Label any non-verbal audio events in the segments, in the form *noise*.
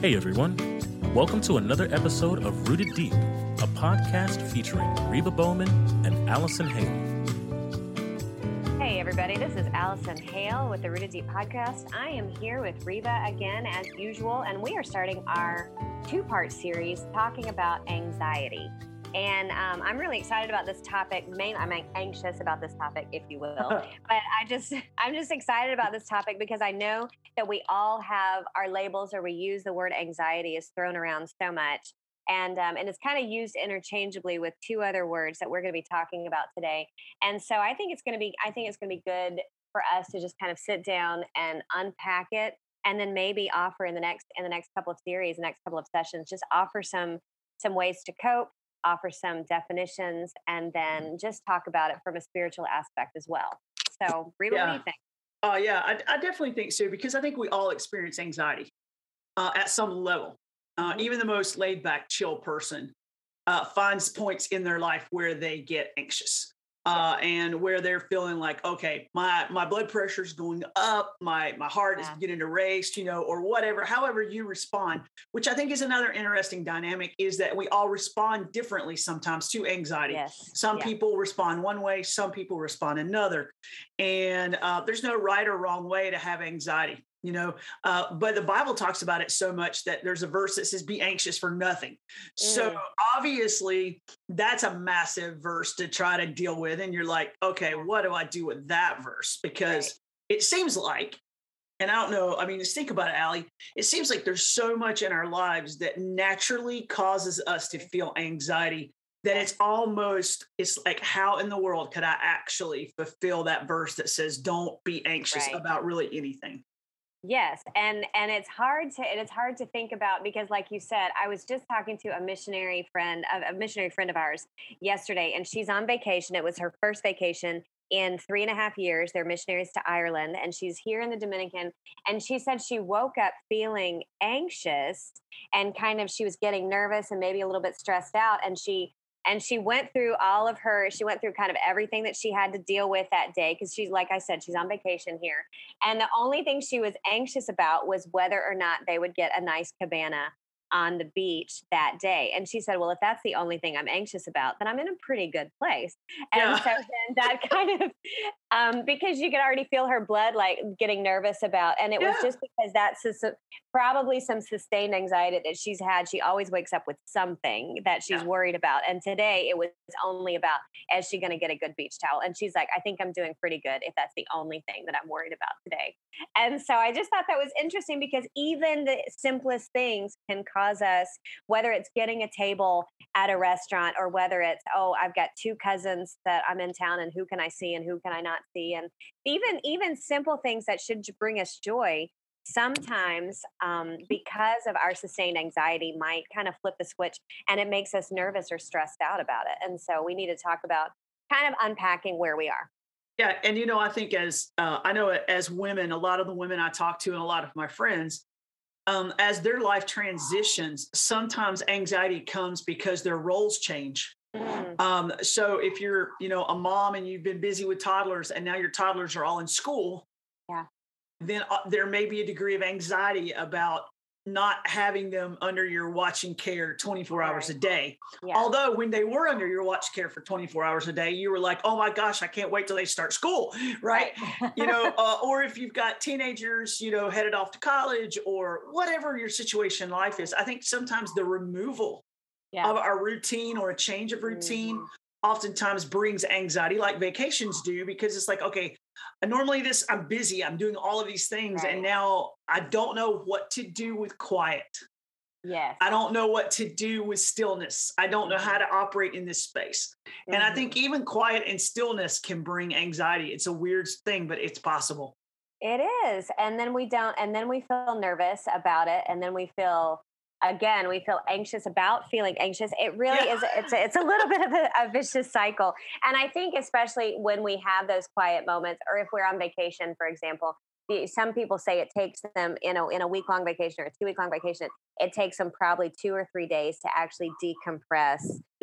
Hey everyone, welcome to another episode of Rooted Deep, a podcast featuring Reba Bowman and Allison Hale. Hey everybody, this is Allison Hale with the Rooted Deep podcast. I am here with Reba again as usual, and we are starting our two part series talking about anxiety. And um, I'm really excited about this topic. Main, I'm anxious about this topic, if you will. but I just, *laughs* I'm just excited about this topic because I know that we all have our labels, or we use the word anxiety is thrown around so much, and um, and it's kind of used interchangeably with two other words that we're going to be talking about today. And so I think it's going to be, I think it's going to be good for us to just kind of sit down and unpack it and then maybe offer in the next in the next couple of series the next couple of sessions just offer some some ways to cope offer some definitions, and Mm-hmm. then just talk about it from a spiritual aspect as well. So, Reba, what do you think? Oh yeah, I, I definitely think so because I think we all experience anxiety uh, at some level. Uh, Mhm. even the most laid back, chill person uh, finds points in their life where they get anxious uh, and where they're feeling like, okay, my my blood pressure is going up, my my heart Yeah. is getting erased, you know, or whatever. However you respond, which I think is another interesting dynamic, is that we all respond differently sometimes to anxiety. Yes. Some yeah. people respond one way, some people respond another. And uh, there's no right or wrong way to have anxiety, you know. Uh, but the Bible talks about it so much that there's a verse that says, Be anxious for nothing. So Mm. obviously, that's a massive verse to try to deal with. And you're like, okay, what do I do with that verse? Because Right. it seems like, and I don't know, I mean, just think about it, Allie. It seems like there's so much in our lives that naturally causes us to feel anxiety that it's almost it's like how in the world could i actually fulfill that verse that says don't be anxious Right. about really anything Yes, and and it's hard to and it's hard to think about because, like you said, I was just talking to a missionary friend, a, a missionary friend of ours, yesterday, and she's on vacation. It was her first vacation in three and a half years. They're missionaries to Ireland, and she's here in the Dominican. And she said she woke up feeling anxious and kind of she was getting nervous and maybe a little bit stressed out, and she and she went through all of her she went through kind of everything that she had to deal with that day because she's like i said she's on vacation here. And the only thing she was anxious about was whether or not they would get a nice cabana on the beach that day. And she said, Well, if that's the only thing I'm anxious about, then I'm in a pretty good place. And Yeah. so then that *laughs* kind of, um, because you could already feel her blood like getting nervous about, and it was just because that's sus- probably some sustained anxiety that she's had. She always wakes up with something that she's Yeah. worried about. And today it was only about, is she going to get a good beach towel? And she's like, I think I'm doing pretty good if that's the only thing that I'm worried about today. And so I just thought that was interesting because even the simplest things can cause us, whether it's getting a table at a restaurant or whether it's, oh, I've got two cousins that I'm in town and who can I see and who can I not see? And even even simple things that should bring us joy sometimes um, because of our sustained anxiety might kind of flip the switch and it makes us nervous or stressed out about it. And so we need to talk about kind of unpacking where we are. Yeah, and you know, I think as uh, I know as women, a lot of the women I talk to and a lot of my friends, um, as their life transitions, sometimes anxiety comes because their roles change. Mm, Um, so if you're, you know, a mom and you've been busy with toddlers, and now your toddlers are all in school, Yeah. then uh, there may be a degree of anxiety about not having them under your watching care 24 hours a day. yeah Although when they were under your watch care for 24 hours a day, you were like, "Oh my gosh, I can't wait till they start school," *laughs* right? you know, *laughs* uh, or if you've got teenagers, you know, headed off to college or whatever your situation in life is, I think sometimes the removal yeah of our routine or a change of routine Mhm. oftentimes brings anxiety, like vacations do, because it's like, okay, normally this I'm busy, I'm doing all of these things, Right. and now I don't know what to do with quiet. yes I don't know what to do with stillness. I don't know how mm-hmm. to operate in this space. And I think mm-hmm. even quiet and stillness can bring anxiety. It's a weird thing, but it's possible. It is. And then we don't, and then we feel nervous about it. And then we feel, again, we feel anxious about feeling anxious. It really Yeah. is, it's a, it's a little bit of a, a vicious cycle. And I think, especially when we have those quiet moments, or if we're on vacation, for example, the, some people say it takes them in a, in a week long vacation or a two week long vacation, it takes them probably two or three days to actually decompress.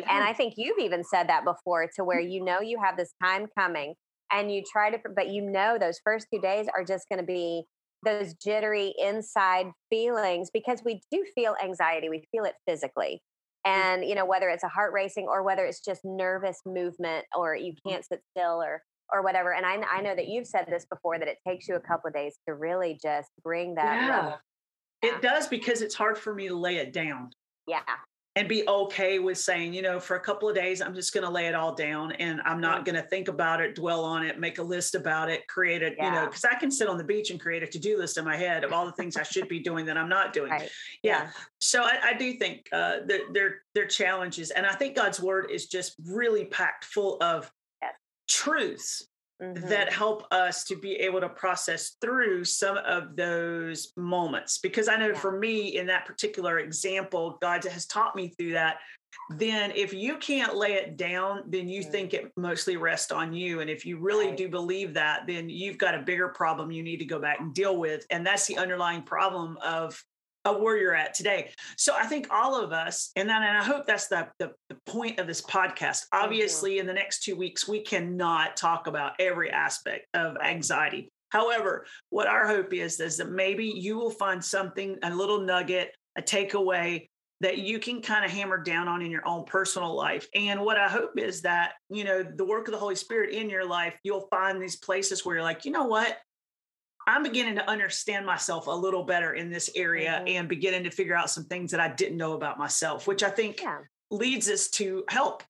And I think you've even said that before to where you know you have this time coming and you try to but you know those first two days are just going to be those jittery inside feelings because we do feel anxiety we feel it physically mm. and you know whether it's a heart racing or whether it's just nervous movement or you mm. can't sit still or or whatever and I, I know that you've said this before that it takes you a couple of days to really just bring that yeah. it does because it's hard for me to lay it down yeah and be okay with saying, you know, for a couple of days, I'm just going to lay it all down and I'm not going to think about it, dwell on it, make a list about it, create it, yeah. you know, because I can sit on the beach and create a to do list in my head of all the things I should be doing that I'm not doing. Right. Yeah. yeah. So I, I, do think uh, there, there, there are challenges. And I think God's word is just really packed full of yes. truths Mm-hmm. that help us to be able to process through some of those moments. Because I know yeah. for me, in that particular example, God has taught me through that. Then, if you can't lay it down, then you mm-hmm. think it mostly rests on you. And if you really right. do believe that, then you've got a bigger problem you need to go back and deal with. And that's the underlying problem of of where you're at today. So I think all of us, and then and I hope that's the, the, the point of this podcast. Obviously, mm-hmm. in the next two weeks, we cannot talk about every aspect of anxiety. However, what our hope is is that maybe you will find something, a little nugget, a takeaway that you can kind of hammer down on in your own personal life. And what I hope is that, you know, the work of the Holy Spirit in your life, you'll find these places where you're like, you know what? I'm beginning to understand myself a little better in this area mm-hmm. and beginning to figure out some things that I didn't know about myself, which I think yeah. leads us to help.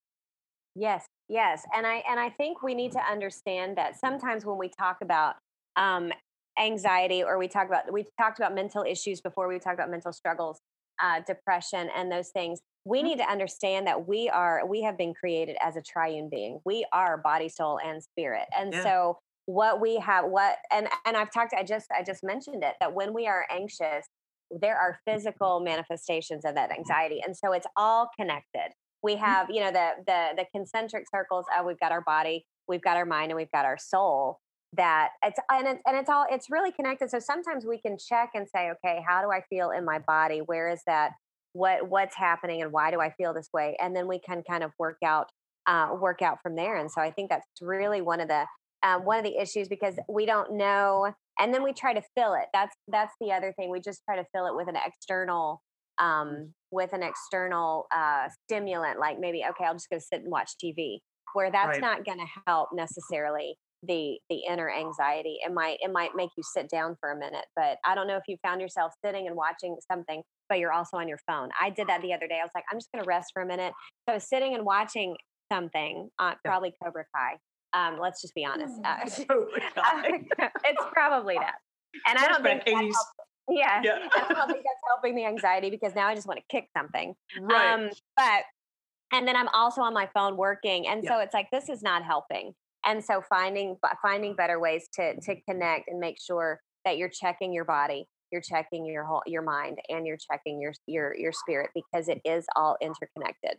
Yes, yes, and I and I think we need to understand that sometimes when we talk about um, anxiety or we talk about we talked about mental issues before we talked about mental struggles, uh, depression, and those things. We mm-hmm. need to understand that we are we have been created as a triune being. We are body, soul, and spirit, and yeah. so what we have what and and i've talked i just i just mentioned it that when we are anxious there are physical manifestations of that anxiety and so it's all connected. We mm-hmm. have you know the the the concentric circles of we've got our body we've got our mind and we've got our soul that it's and it's, and it's all it's really connected so sometimes we can check and say okay how do i feel in my body? Where is that? What what's happening and why do i feel this way? And then we can kind of work out uh, work out from there and so i think that's really one of the um, one of the issues because we don't know and then we try to fill it. That's that's the other thing. We just try to fill it with an external mm. um, with an external uh, stimulant like maybe okay i'll just go sit and watch tv where that's right. not going to help necessarily the the inner anxiety. It might it might make you sit down for a minute but i don't know if you found yourself sitting and watching something but you're also on your phone. I did that the other day. I was like i'm just going to rest for a minute. So I was sitting and watching something on probably cobra kai um, let's just be honest. *laughs* *laughs* Uh, it's probably that. And I don't think yeah, yeah. I don't think that's helping the anxiety because now I just want to kick something. Right. Um, but and then I'm also on my phone working, and yeah. so it's like this is not helping. And so finding finding better ways to to connect and make sure that you're checking your body, you're checking your whole your mind, and you're checking your your your spirit because it is all interconnected.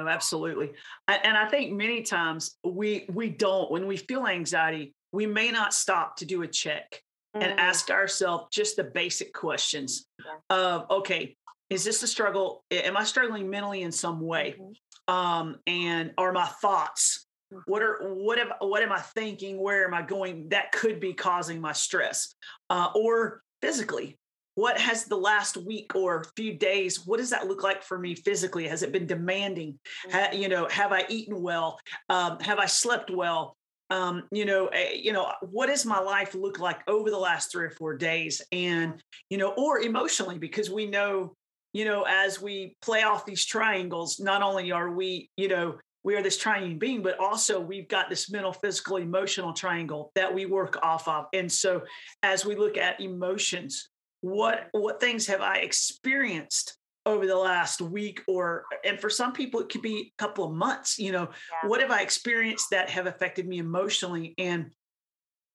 Oh, absolutely. And I think many times we we don't when we feel anxiety, we may not stop to do a check mm. and ask ourselves just the basic questions yeah. of okay, is this a struggle? Am I struggling mentally in some way? Mm-hmm. Um, and are my thoughts what are what am what am I thinking? Where am I going? That could be causing my stress, uh, or physically what has the last week or few days what does that look like for me physically? Has it been demanding? Ha, you know have i eaten well? Um, have i slept well? Um, you know uh, you know what does my life look like over the last three or four days? And you know or emotionally because we know you know as we play off these triangles not only are we you know we are this triune being, but also we've got this mental, physical, emotional triangle that we work off of. And so as we look at emotions, what what things have I experienced over the last week or and for some people it could be a couple of months you know yeah. what have i experienced that have affected me emotionally and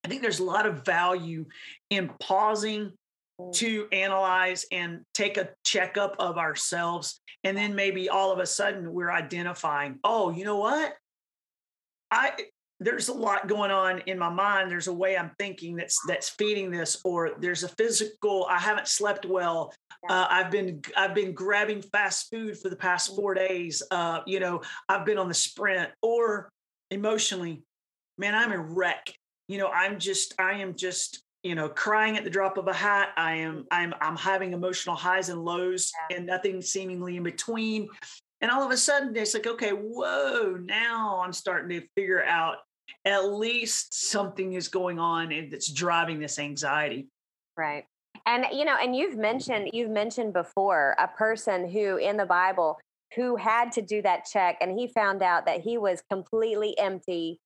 i think there's a lot of value in pausing mm. to analyze and take a checkup of ourselves and then maybe all of a sudden we're identifying oh you know what i there's a lot going on in my mind there's a way i'm thinking that's that's feeding this or there's a physical i haven't slept well uh, i've been i've been grabbing fast food for the past four days uh, you know i've been on the sprint or emotionally man, I'm a wreck. You know, I'm just, I am just, you know, crying at the drop of a hat. I am, I'm, I'm having emotional highs and lows and nothing seemingly in between. And all of a sudden, it's like, okay, whoa, now I'm starting to figure out at least something is going on and that's driving this anxiety. Right. And you know, and you've mentioned you've mentioned before a person who in the Bible who had to do that check and he found out that he was completely empty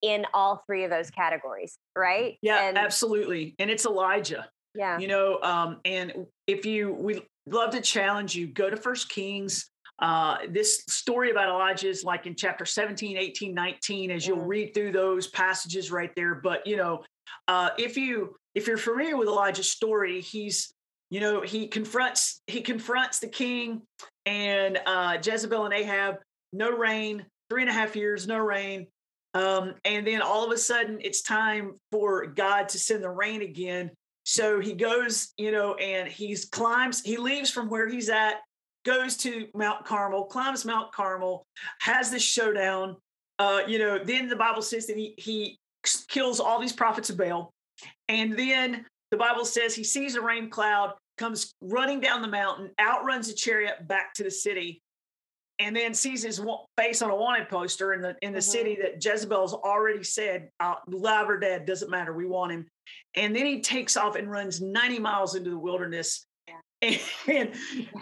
in all three of those categories, right? Yeah, and, absolutely. And it's Elijah. Yeah. you know um and if you we love to challenge you go to first kings uh this story about elijah is like in chapter 17 18 19 as you'll Mhm. read through those passages right there. But you know uh if you if you're familiar with elijah's story he's you know he confronts he confronts the king and uh jezebel and ahab no rain three and a half years no rain. Um and then all of a sudden it's time for god to send the rain again. So he goes, you know, and he's climbs, he leaves from where he's at, goes to Mount Carmel, climbs Mount Carmel, has this showdown. Uh, you know, then the Bible says that he he kills all these prophets of Baal. And then the Bible says he sees a rain cloud, comes running down the mountain, outruns a chariot back to the city, and then sees his face on a wanted poster in the in the Mhm. city that Jezebel's already said, uh, live or dead, doesn't matter, we want him. And then he takes off and runs 90 miles into the wilderness. And, *laughs* and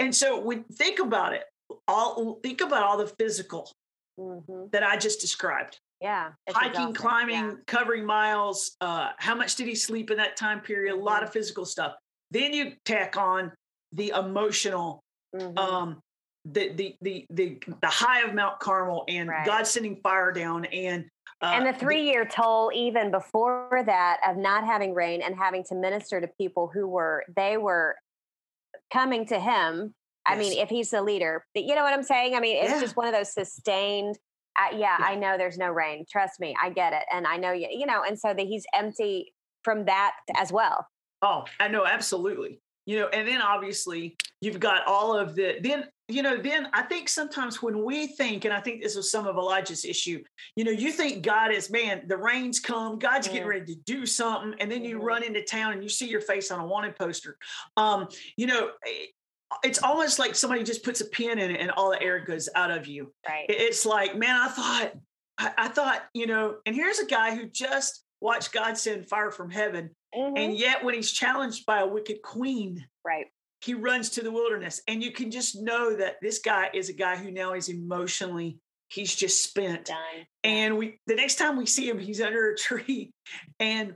and so we think about it. All think about all the physical Mhm. that I just described. Yeah. Hiking, exhausting. climbing, Yeah. covering miles. Uh, how much did he sleep in that time period? A lot Mm-hmm. of physical stuff. Then you tack on the emotional Mhm. um the the the the the high of Mount Carmel and Right. God sending fire down and uh, and the three year toll even before that of not having rain and having to minister to people who were they were coming to him i mean if he's the leader you know what i'm saying i mean it's Yeah. just one of those sustained uh, yeah, Yeah. i know there's no rain trust me i get it and i know you you know and so that he's empty from that as well Oh, I know, absolutely. You know, and then obviously you've got all of the then, you know, then I think sometimes when we think, and I think this was some of Elijah's issue, you know, you think God is, man, the rains come, God's getting Mm. ready to do something, and then you Mhm. run into town and you see your face on a wanted poster. Um, you know, it's almost like somebody just puts a pin in it and all the air goes out of you. right It's like, man, I thought, I, I thought, you know, and here's a guy who just watched God send fire from heaven Mhm. and yet, when he's challenged by a wicked queen, right he runs to the wilderness. And you can just know that this guy is a guy who now is emotionally, he's just spent. done And we, the next time we see him, he's under a *laughs* tree. And,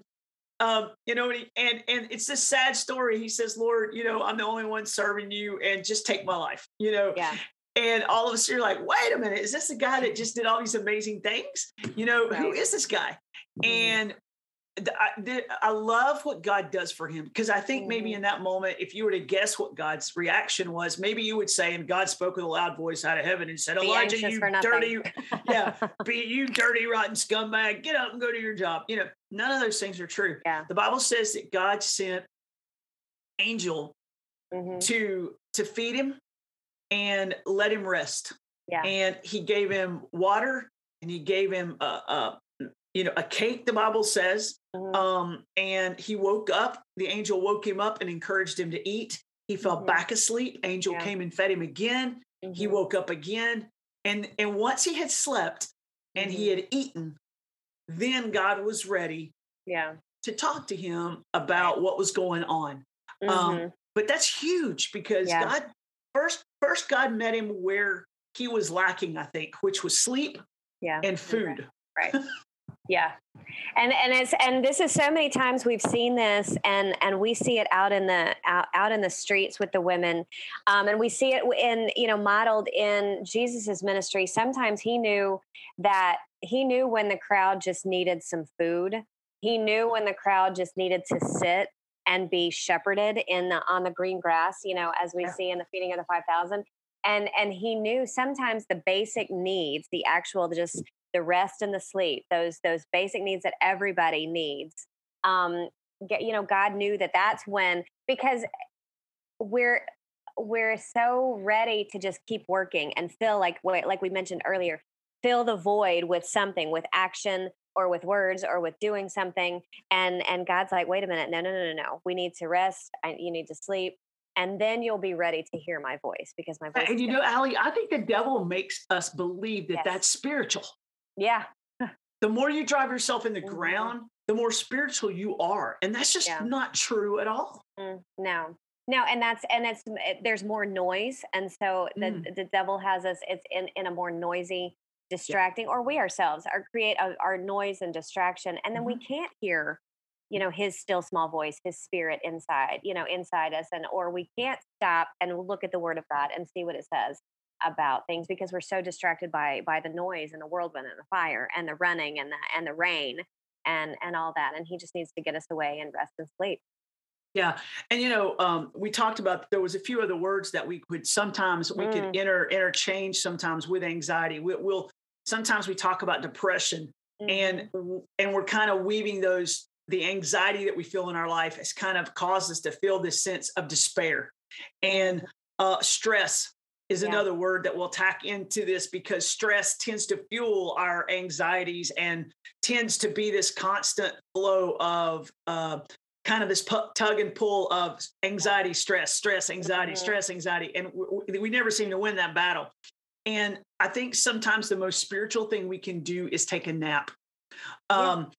um, you know, and, he, and, and it's this sad story. He says, Lord, you know, I'm the only one serving you and just take my life, you know? yeah And all of a sudden, you're like, wait a minute, is this the guy that just did all these amazing things? You know, who Right. is this guy? Mhm. And I, I love what God does for him because I think maybe Mhm. in that moment, if you were to guess what God's reaction was, maybe you would say, and God spoke with a loud voice out of heaven and said, Be Elijah, you dirty, *laughs* yeah, be you dirty, rotten scumbag, get up and go to your job. You know, none of those things are true. yeah The Bible says that God sent angel Mhm. to to feed him and let him rest yeah and he gave him water and he gave him a, a you know a cake the bible says Mhm. um and he woke up the angel woke him up and encouraged him to eat he fell Mhm. back asleep angel Yeah. came and fed him again he Mhm. woke up again and and once he had slept and he Mm-hmm. had eaten then god was ready yeah to talk to him about what was going on um, Mhm. but that's huge because Yeah. god first first god met him where he was lacking i think which was sleep yeah and food right *laughs* yeah. And and it's and this is so many times we've seen this and and we see it out in the out, out in the streets with the women. Um, and we see it in you know modeled in jesus's ministry. Sometimes he knew that he knew when the crowd just needed some food. He knew when the crowd just needed to sit and be shepherded in the on the green grass you know as we Yeah. see in the feeding of the 5000 and and he knew sometimes the basic needs the actual just the rest and the sleep those those basic needs that everybody needs um get you know god knew that that's when because we're we're so ready to just keep working and fill like like we mentioned earlier fill the void with something with action or with words or with doing something and and god's like wait a minute no no no no no. We need to rest. I, you need to sleep. And then you'll be ready to hear my voice because my voice and you know Allie, i think the devil makes us believe that yes. that's spiritual yeah the more you drive yourself in the mm-hmm. ground the more spiritual you are and that's just yeah. not true at all mm, no no and that's and it's there's more noise and so the mm. the devil has us it's in in a more noisy distracting yeah. or we ourselves are create a, our noise and distraction and then mm-hmm. we can't hear you know his still small voice his spirit inside you know inside us and or we can't stop and look at the word of god and see what it says about things because we're so distracted by by the noise and the whirlwind and the fire and the running and the and the rain and and all that and he just needs to get us away and rest and sleep yeah, and you know, um, we talked about there was a few other words that we could sometimes we mm. could inter interchange sometimes with anxiety. We, will sometimes we talk about depression, mm. and and we're kind of weaving those the anxiety that we feel in our life has kind of caused us to feel this sense of despair, and uh, stress is yeah. another word that we'll tack into this because stress tends to fuel our anxieties and tends to be this constant flow of uh, kind of this tug and pull of anxiety, stress, stress, anxiety, mm-hmm. stress, anxiety. And we, we never seem to win that battle. And I think sometimes the most spiritual thing we can do is take a nap. Um.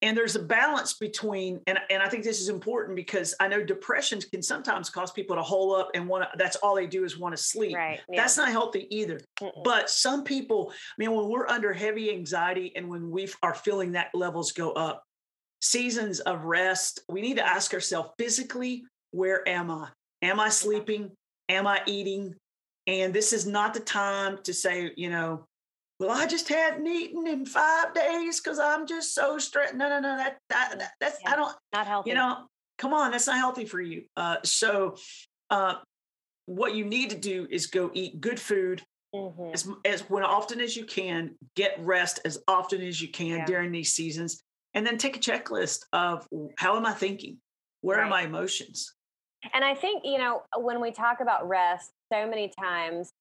And there's a balance between, and, and I think this is important because I know depressions can sometimes cause people to hole up and want to, that's all they do is want to sleep. Right. Yeah. That's not healthy either. Mm-mm. But some people, I mean, when we're under heavy anxiety and when we are feeling that levels go up, seasons of rest, we need to ask ourselves physically, where am I? Am I sleeping? Am I eating? And this is not the time to say, you know, well, I just hadn't eaten in five days because I'm just so stressed. No, no, no, that, that, that that's yeah, I don't not healthy. You know, come on, that's not healthy for you. Uh, so, uh, what you need to do is go eat good food mm-hmm. as as when often as you can. Get rest as often as you can yeah. during these seasons, and then take a checklist of how am I thinking? Where right. are my emotions? And I think, you know, when we talk about rest, so many times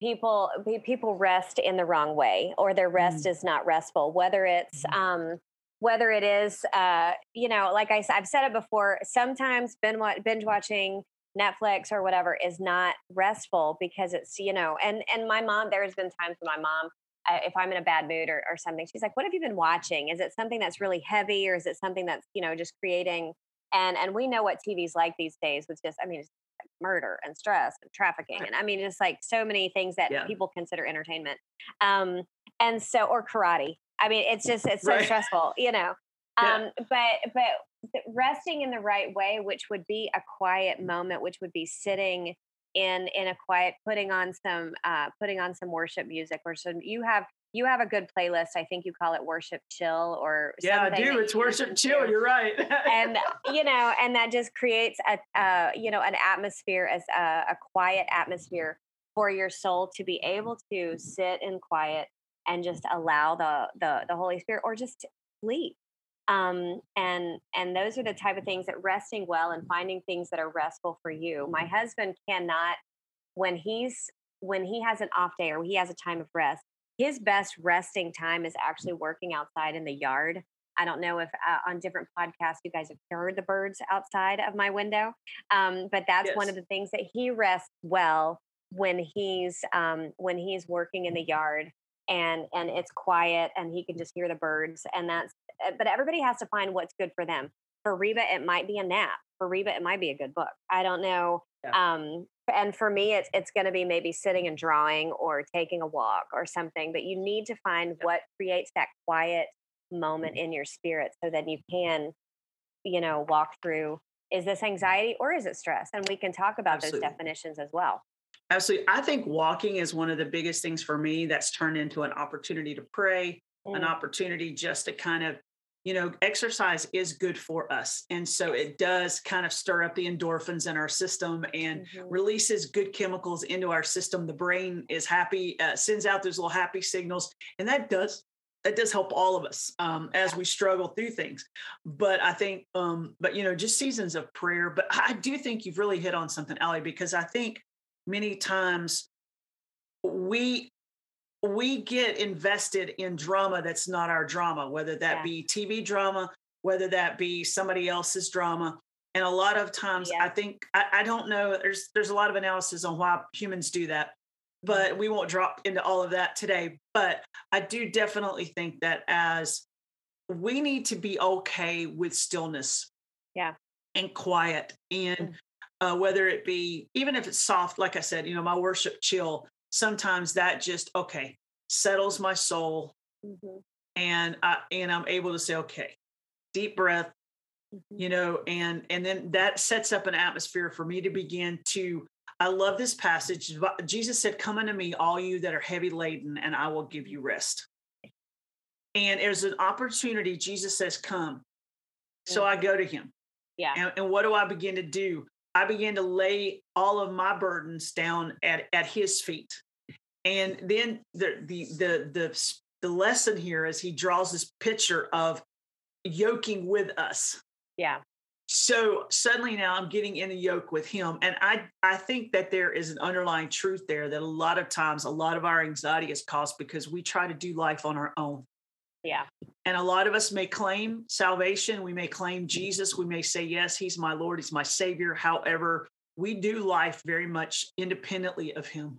people people rest in the wrong way or their rest mm. is not restful whether it's mm. um whether it is uh you know like I, i've said it before sometimes binge watching netflix or whatever is not restful because it's you know and and my mom there's been times when my mom if I'm in a bad mood or, or something, she's like, "What have you been watching? Is it something that's really heavy, or is it something that's you know just creating?" And and we know what TV's like these days with just, I mean, murder and stress and trafficking, and I mean, just like so many things that yeah. people consider entertainment. Um, and so, or karate. I mean, it's just it's so right. stressful, you know. Um, yeah. but but resting in the right way, which would be a quiet moment, which would be sitting in in a quiet putting on some uh putting on some worship music or some you have you have a good playlist i think you call it worship chill or yeah i do it's worship chill you're right. And *laughs* you know and that just creates a uh, you know an atmosphere as a, a quiet atmosphere for your soul to be able to sit in quiet and just allow the the, the holy spirit or just sleep. Um, and and those are the type of things that resting well and finding things that are restful for you. My husband cannot when he's when he has an off day or he has a time of rest his best resting time is actually working outside in the yard I don't know if uh, on different podcasts you guys have heard the birds outside of my window, um, but that's yes. one of the things that he rests well when he's um, when he's working in the yard and and it's quiet and he can just hear the birds and that's Eh, but everybody has to find what's good for them. For Reba, it might be a nap. For Reba, it might be a good book. I don't know. Yeah. Um, and for me, it's it's going to be maybe sitting and drawing or taking a walk or something. But you need to find yeah. what creates that quiet moment mm-hmm. in your spirit so that you can, you know, walk through. Is this anxiety or is it stress? And we can talk about Absolutely. those definitions as well. Absolutely. I think walking is one of the biggest things for me that's turned into an opportunity to pray, mm. an opportunity just to kind of you know, exercise is good for us. And so it does kind of stir up the endorphins in our system and mm-hmm. releases good chemicals into our system. The brain is happy, uh, sends out those little happy signals. And that does that does help all of us um, as we struggle through things. But I think, um, but you know, just seasons of prayer. But I do think you've really hit on something, Allie, because I think many times we we get invested in drama that's not our drama, whether that Yeah. be TV drama, whether that be somebody else's drama. And a lot of times, Yeah. I think I, I don't know. There's there's a lot of analysis on why humans do that, but we won't drop into all of that today. But I do definitely think that as we need to be okay with stillness, Yeah. and quiet, and Mm. uh, whether it be even if it's soft, like I said, you know, my worship chill. Sometimes that just okay settles my soul, Mhm. and I and I'm able to say, okay, deep breath, Mhm. you know and and then that sets up an atmosphere for me to begin to i love this passage jesus said come unto me all you that are heavy laden and i will give you rest and there's an opportunity jesus says come so i go to him Yeah. and, and what do i begin to do i began to lay all of my burdens down at at his feet. And then the the the the, the lesson here is he draws this picture of yoking with us. Yeah. so suddenly now i'm getting in the yoke with him and i i think that there is an underlying truth there that a lot of times a lot of our anxiety is caused because we try to do life on our own Yeah. and a lot of us may claim salvation. We may claim jesus. We may say yes he's my lord he's my savior. However we do life very much independently of him.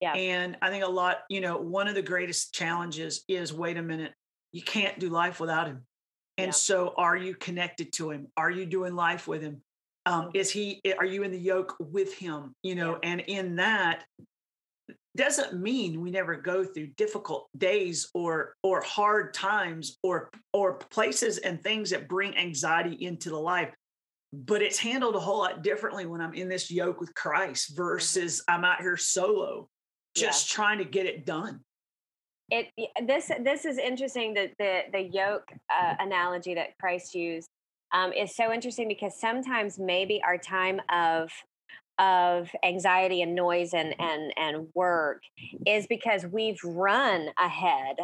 Yeah. and i think a lot you know one of the greatest challenges is wait a minute you can't do life without him. And Yeah. so are you connected to him? Are you doing life with him? Um, is he are you in the yoke with him you know? And in that doesn't mean we never go through difficult days or or hard times or or places and things that bring anxiety into the life but it's handled a whole lot differently when i'm in this yoke with christ versus i'm out here solo Yeah. just trying to get it done it this this is interesting that the the yoke uh, analogy that Christ used um, is so interesting because sometimes maybe our time of of anxiety and noise and and and work is because we've run ahead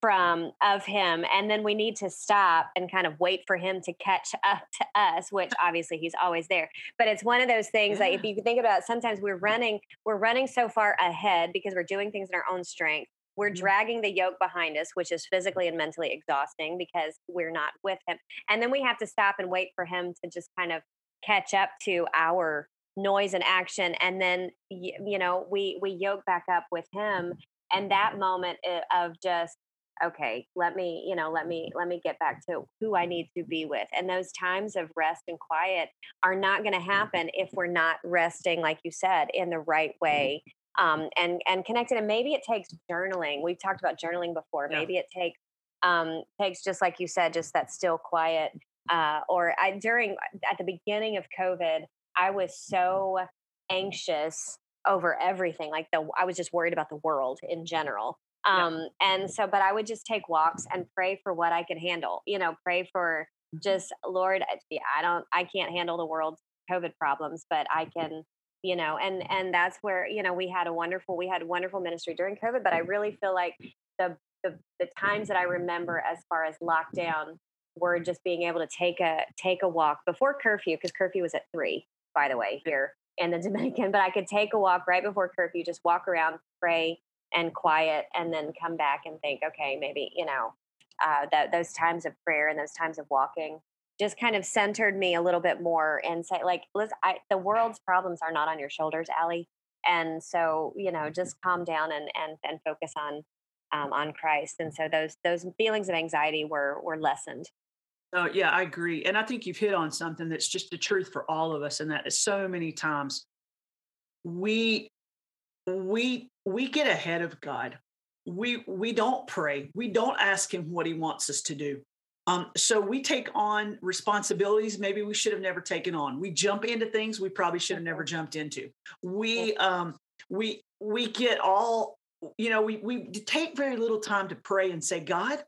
from of him and then we need to stop and kind of wait for him to catch *laughs* up to us which *laughs* obviously he's always there. But it's one of those things that if you think about it, sometimes we're running we're running so far ahead because we're doing things in our own strength. We're Mhm. dragging the yoke behind us which is physically and mentally exhausting because we're not with him. And then we have to stop and wait for him to just kind of catch up to our noise and action and then you know we we yoke back up with him and that moment of just okay let me you know let me let me get back to who i need to be with and those times of rest and quiet are not going to happen if we're not resting like you said in the right way um, and and connected and maybe it takes journaling we've talked about journaling before Yeah. maybe it takes um, takes just like you said just that still quiet uh, or I, during at the beginning of covid i was so anxious over everything like the i was just worried about the world in general Yeah. um and so but i would just take walks and pray for what i could handle you know pray for just lord I- don't i can't handle the world's covid problems but i can you know and and that's where you know we had a wonderful we had wonderful ministry during covid but i really feel like the the, the times that i remember as far as lockdown were just being able to take a take a walk before curfew because curfew was at three by the way here in the *laughs* dominican but i could take a walk right before curfew just walk around pray and quiet and then come back and think okay maybe you know uh, that those times of prayer and those times of walking just kind of centered me a little bit more and say like listen I, the world's problems are not on your shoulders Allie and so you know just calm down and and and focus on um, on Christ. And so those those feelings of anxiety were were lessened Oh, yeah, I agree. And I think you've hit on something that's just the truth for all of us. And that is so many times we we we get ahead of God. We we don't pray. We don't ask him what he wants us to do. Um, so we take on responsibilities maybe we should have never taken on. We jump into things we probably should have never jumped into. We um we we get all you know, we we take very little time to pray and say, God,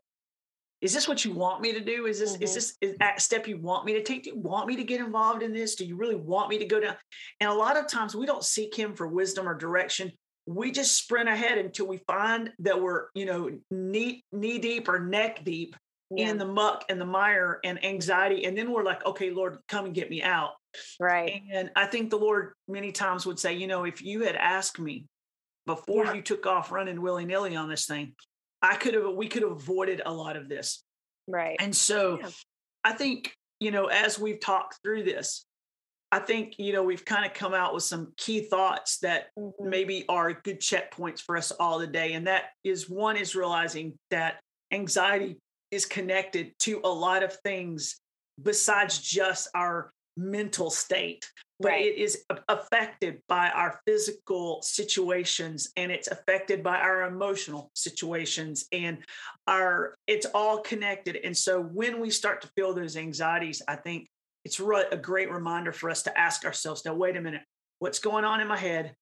is this what you want me to do? Is this is Mhm. this is that step you want me to take? Do you want me to get involved in this? Do you really want me to go down? And a lot of times we don't seek him for wisdom or direction. We just sprint ahead until we find that we're, you know, knee knee deep or neck deep yeah, in the muck and the mire and anxiety. And then we're like, okay, Lord, come and get me out. right And I think the Lord many times would say, you know, if you had asked me before Yeah. you took off running willy nilly on this thing, I could have, we could have avoided a lot of this. Right. And so Yeah. I think, you know, as we've talked through this, I think, you know, we've kind of come out with some key thoughts that Mhm. maybe are good checkpoints for us all today. And that is one is realizing that anxiety is connected to a lot of things besides just our mental state but Right. it is affected by our physical situations and it's affected by our emotional situations and our it's all connected and so when we start to feel those anxieties i think it's a great reminder for us to ask ourselves now wait a minute what's going on in my head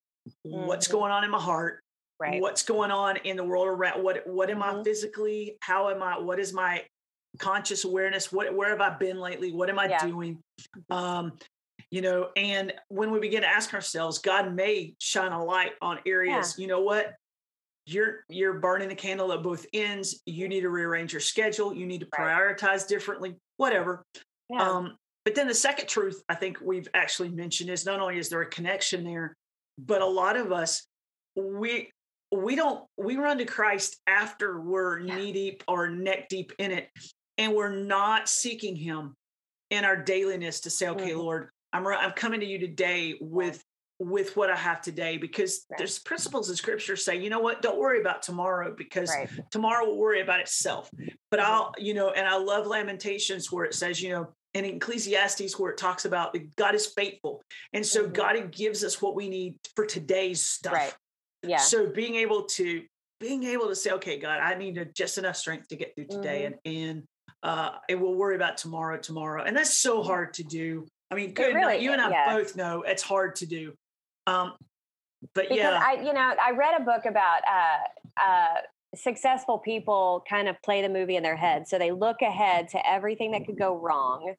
what's Mhm. going on in my heart Right. what's going on in the world around what what am i Mhm. physically how am i what is my conscious awareness what where have i been lately what am i Yeah. doing um you know and when we begin to ask ourselves god may shine a light on areas you know what you're you're burning the candle at both ends you need to rearrange your schedule you need to Right. prioritize differently whatever Yeah. um, but then the second truth I think we've actually mentioned is not only is there a connection there, but a lot of us we we don't we run to Christ after we're Yeah. knee deep or neck deep in it, and we're not seeking Him in our dailiness to say, okay, Mhm. Lord, I'm I'm coming to you today with with what I have today because Right. there's principles in Scripture say, you know what, don't worry about tomorrow because right. tomorrow will worry about itself. But Mhm. I'll, you know, and I love Lamentations where it says, you know, and Ecclesiastes where it talks about that God is faithful. And so Mhm. God gives us what we need for today's stuff. Right. Yeah. So being able to being able to say, okay, God, I need just enough strength to get through today Mhm. and and uh and we'll worry about tomorrow tomorrow. And that's so hard to do. I mean, good. really you and I yeah. both know it's hard to do. Um but because yeah. I, you know, I read a book about uh, uh, successful people kind of play the movie in their head. So they look ahead to everything that could go wrong,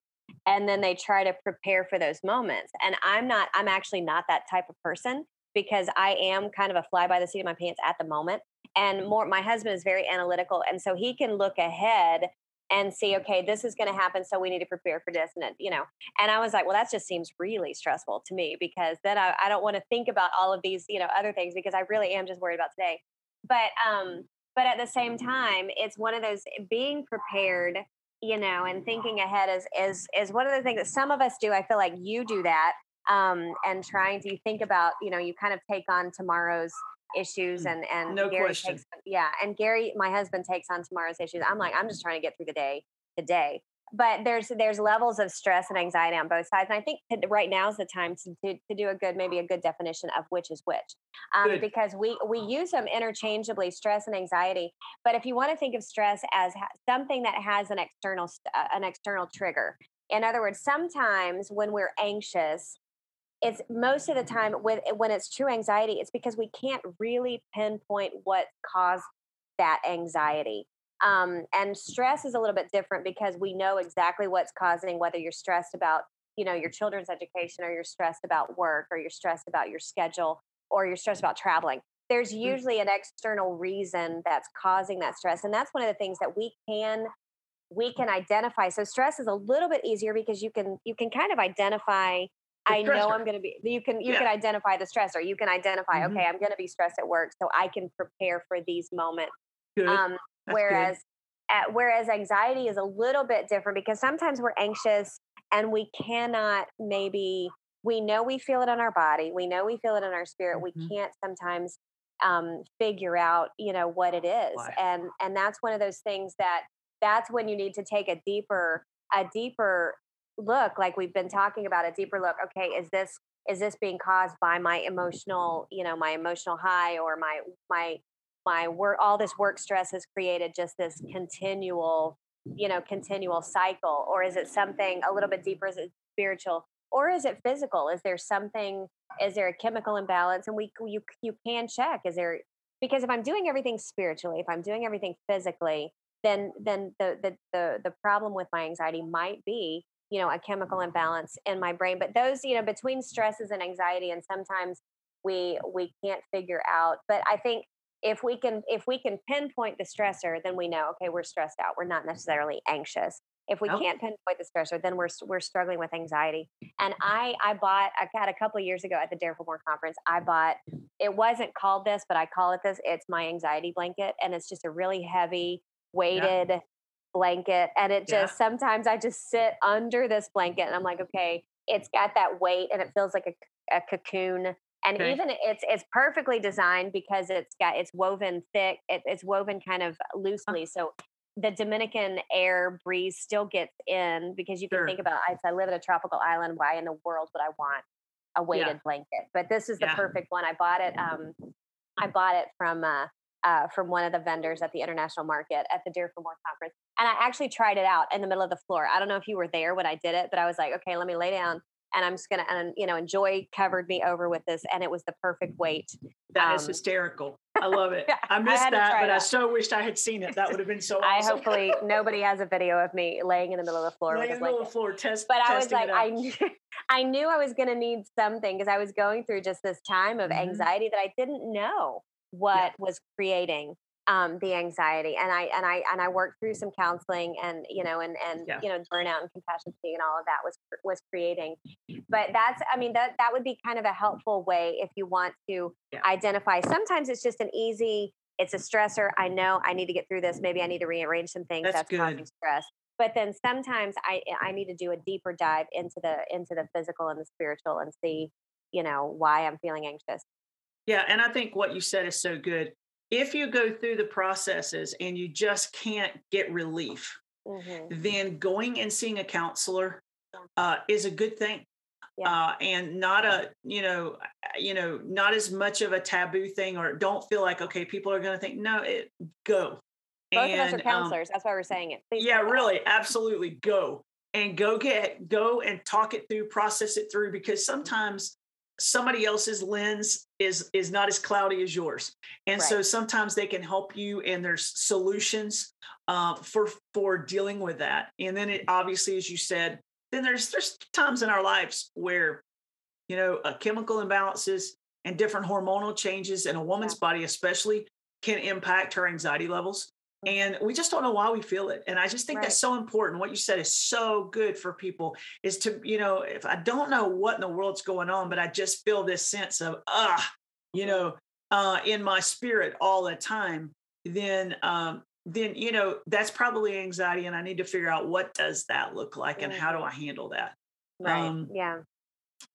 and then they try to prepare for those moments. And I'm not. I'm actually not that type of person because I am kind of a fly by the seat of my pants at the moment. And more, my husband is very analytical, and so he can look ahead and see, okay, this is going to happen, so we need to prepare for this, and it, you know. And I was like, well, that just seems really stressful to me because then I, I don't want to think about all of these, you know, other things because I really am just worried about today. But um, but at the same time, it's one of those being prepared, you know, and thinking ahead is is is one of the things that some of us do. I feel like you do that, um, and trying to think about, you know, you kind of take on tomorrow's issues Mm, and and no Gary question. takes yeah and Gary my husband takes on tomorrow's issues. I'm like I'm just trying to get through the day today. But there's there's levels of stress and anxiety on both sides and I think right now is the time to, to, to do a good maybe a good definition of which is which um, because we we use them interchangeably stress and anxiety. But if you want to think of stress as something that has an external uh, an external trigger. In other words sometimes when we're anxious it's most of the time when when it's true anxiety it's because we can't really pinpoint what caused that anxiety. Um, and stress is a little bit different because we know exactly what's causing whether you're stressed about you know your children's education or you're stressed about work or you're stressed about your schedule or you're stressed about traveling. There's usually an external reason that's causing that stress and that's one of the things that we can we can identify. So stress is a little bit easier because you can you can kind of identify I know. I'm going to be. You can you Yeah. can identify the stressor. You can identify. Mhm. Okay, I'm going to be stressed at work, so I can prepare for these moments. Good. Um, That's whereas, at, whereas anxiety is a little bit different because sometimes we're anxious and we cannot maybe we know we feel it in our body, we know we feel it in our spirit. Mhm. We can't sometimes um, figure out you know what it is, and and that's one of those things that that's when you need to take a deeper a deeper look like we've been talking about a deeper look okay is this is this being caused by my emotional you know my emotional high or my my my work all this work stress has created just this continual you know continual cycle or is it something a little bit deeper? Is it spiritual or is it physical? Is there something is there a chemical imbalance? And we you you can check is there because if i'm doing everything spiritually if i'm doing everything physically then then the the the, the problem with my anxiety might be you know a chemical imbalance in my brain but those you know between stresses and anxiety and sometimes we we can't figure out but i think if we can if we can pinpoint the stressor then we know okay we're stressed out we're not necessarily anxious if we Nope. can't pinpoint the stressor then we're we're struggling with anxiety and i i bought i got a couple of years ago at the dare for more conference i bought it wasn't called this, but I call it this. It's my anxiety blanket, and it's just a really heavy, weighted yeah. Blanket. And it just yeah. sometimes I just sit under this blanket, and I'm like, okay, it's got that weight, and it feels like a, a cocoon. And okay. even it's it's perfectly designed because it's got it's woven thick. It, it's woven kind of loosely, so the Dominican air breeze still gets in because you can sure. think about if I live in a tropical island, why in the world would I want a weighted yeah. blanket? But this is the yeah. perfect one. I bought it. Um, I bought it from uh, uh, from one of the vendors at the international market at the Dare for More conference, and I actually tried it out in the middle of the floor. I don't know if you were there when I did it, but I was like, okay, let me lay down and I'm just gonna and you know enjoy covered me over with this, and it was the perfect weight. That um, is hysterical. *laughs* I love it. I missed I that, but that. I so wished I had seen it. That would have been so. *laughs* I hopefully *laughs* nobody has a video of me laying in the middle of the floor. Laying in the middle of the floor, test. But I was like, I knew, I knew I was going to need something because I was going through just this time of mm-hmm. anxiety that I didn't know what yeah. was creating um, the anxiety and i and i and i worked through some counseling and you know and and yeah. you know burnout and compassion fatigue and all of that was was creating. But that's i mean that that would be kind of a helpful way if you want to yeah. identify. Sometimes it's just an easy it's a stressor i know i need to get through this. Maybe i need to rearrange some things that's, that's causing stress. But then sometimes i i need to do a deeper dive into the into the physical and the spiritual and see you know why i'm feeling anxious. Yeah and i think what you said is so good if you go through the processes and you just can't get relief, mm-hmm. then going and seeing a counselor uh, is a good thing. Yeah. Uh, and not a you know you know not as much of a taboo thing or don't feel like okay people are going to think no it go both and, of us are um counselors um, that's why we're saying it Please yeah really absolutely go and go get go and talk it through process it through because sometimes somebody else's lens is is not as cloudy as yours and right. so sometimes they can help you and there's solutions uh, for for dealing with that and then it obviously as you said then there's there's times in our lives where you know uh, chemical imbalances and different hormonal changes in a woman's yeah. body especially can impact her anxiety levels and we just don't know why we feel it and i just think right. that's so important what you said is so good for people is to you know if i don't know what in the world's going on but i just feel this sense of ah you mm-hmm. know uh in my spirit all the time then um then you know that's probably anxiety and i need to figure out what does that look like and how do mm-hmm. i handle that right um, yeah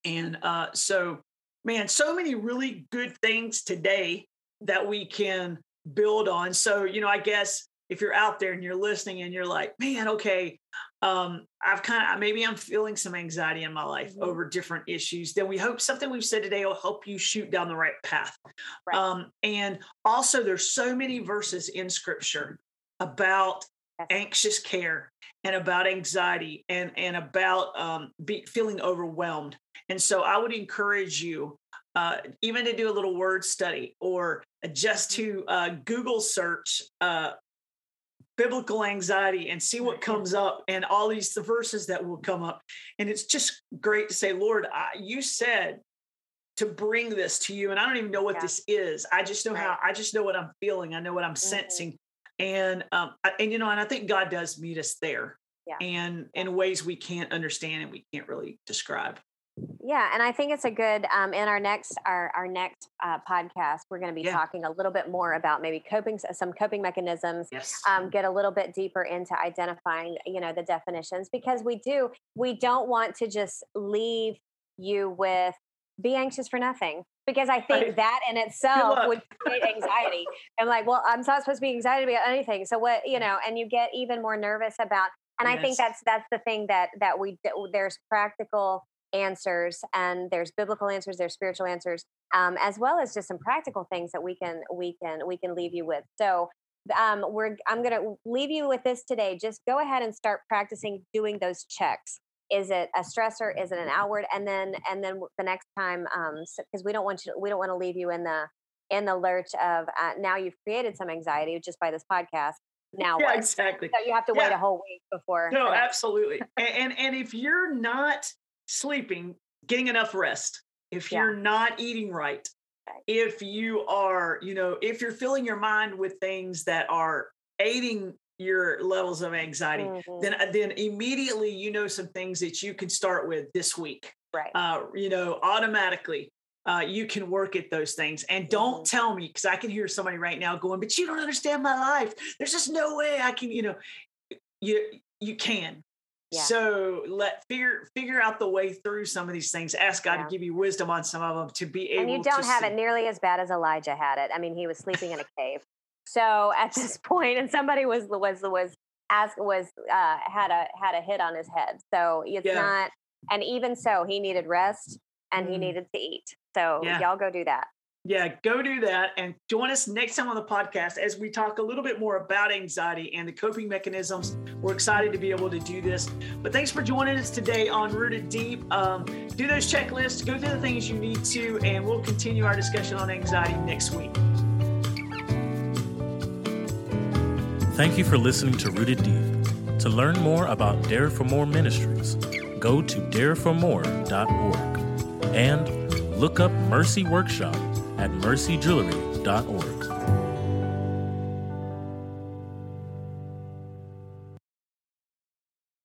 and uh so man so many really good things today that we can build on. So, you know, I guess if you're out there and you're listening and you're like, man, okay, um, I've kind of maybe I'm feeling some anxiety in my life mm-hmm. over different issues, then we hope something we've said today will help you shoot down the right path. Right. Um, and also, there's so many verses in scripture about yes. anxious care and about anxiety and and about um, be, feeling overwhelmed. And so, I would encourage you uh, even to do a little word study or just to uh, Google search uh, biblical anxiety and see what comes up and all these the verses that will come up. And it's just great to say, Lord, I, you said to bring this to you, and I don't even know what yeah. this is. I just know right. how. I just know what I'm feeling. I know what I'm mm-hmm. sensing, and um, and you know, and I think God does meet us there, yeah. and in ways we can't understand and we can't really describe. Yeah, and I think it's a good. Um, in our next our our next uh, podcast, we're going to be yeah. talking a little bit more about maybe coping some coping mechanisms. Yes. Um, get a little bit deeper into identifying, you know, the definitions because we do we don't want to just leave you with be anxious for nothing because I think right. that in itself would create anxiety. I'm like, well, I'm not supposed to be anxiety about anything. So what, you know, and you get even more nervous about. And yes. I think that's that's the thing that that we there's practical answers and there's biblical answers there's spiritual answers um, as well as just some practical things that we can we can we can leave you with. So um, we're i'm going to leave you with this today just go ahead and start practicing doing those checks. Is it a stressor? Is it an outward? And then and then the next time um because we don't want you we don't want to leave you in the in the lurch of uh, now you've created some anxiety just by this podcast now yeah, what? exactly. So you have to wait yeah. a whole week before no absolutely. And, and and if you're not sleeping, getting enough rest, if you're not eating right, if you are, you know, if you're filling your mind with things that are aiding your levels of anxiety, mm-hmm. then uh, then immediately you know some things that you can start with this week. Right. Uh, you know, automatically. uh, you can work at those things. And don't mm-hmm. tell me, because I can hear somebody right now going, but you don't understand my life. There's just no way I can, you know, you you can. Yeah. So let figure figure out the way through some of these things. Ask God yeah. to give you wisdom on some of them to be able. To. And you don't have see. it nearly as bad as Elijah had it. I mean, he was sleeping in a cave. So at *laughs* this point, and somebody was was was asked was uh, had a had a hit on his head. So it's yeah. not. And even so, he needed rest and mm. he needed to eat. So y'all go do that. Yeah, go do that and join us next time on the podcast as we talk a little bit more about anxiety and the coping mechanisms. We're excited to be able to do this. But thanks for joining us today on Rooted Deep. Um, do those checklists, go through the things you need to, and we'll continue our discussion on anxiety next week. Thank you for listening to Rooted Deep. To learn more about Dare for More Ministries, go to dareformore.org and look up Mercy Workshop at mercyjewelry.org.